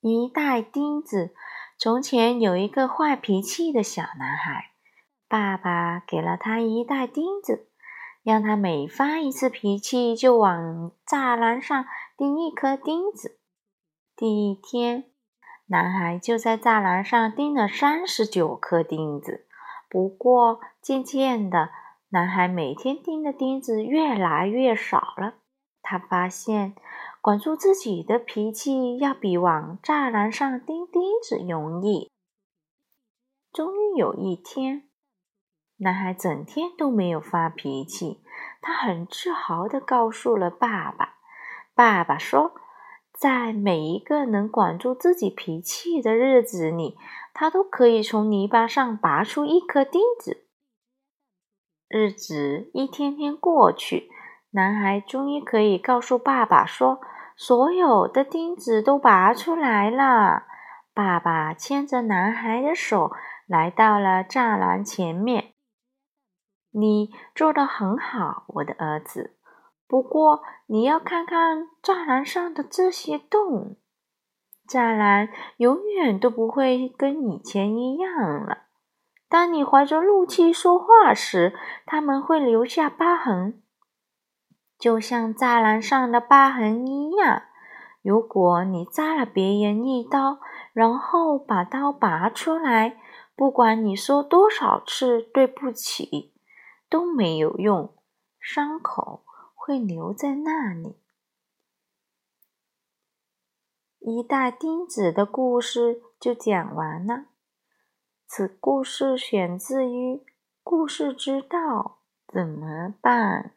一袋钉子。从前有一个坏脾气的小男孩，爸爸给了他一袋钉子，让他每发一次脾气就往栅栏上钉一颗钉子。第一天，男孩就在栅栏上钉了三十九颗钉子。不过，渐渐的，男孩每天钉的钉子越来越少了。他发现，管住自己的脾气要比往栅栏上钉钉子容易。终于有一天，男孩整天都没有发脾气。他很自豪地告诉了爸爸。爸爸说，在每一个能管住自己脾气的日子里，他都可以从泥巴上拔出一颗钉子。日子一天天过去。男孩终于可以告诉爸爸说：“所有的钉子都拔出来了。”爸爸牵着男孩的手来到了栅栏前面。“你做的很好，我的儿子。不过你要看看栅栏上的这些洞，栅栏永远都不会跟以前一样了。当你怀着怒气说话时，他们会留下疤痕。”就像栅栏上的疤痕一样，如果你扎了别人一刀，然后把刀拔出来，不管你说多少次对不起，都没有用，伤口会留在那里。一袋钉子的故事就讲完了。此故事选自于《故事之道怎么办》。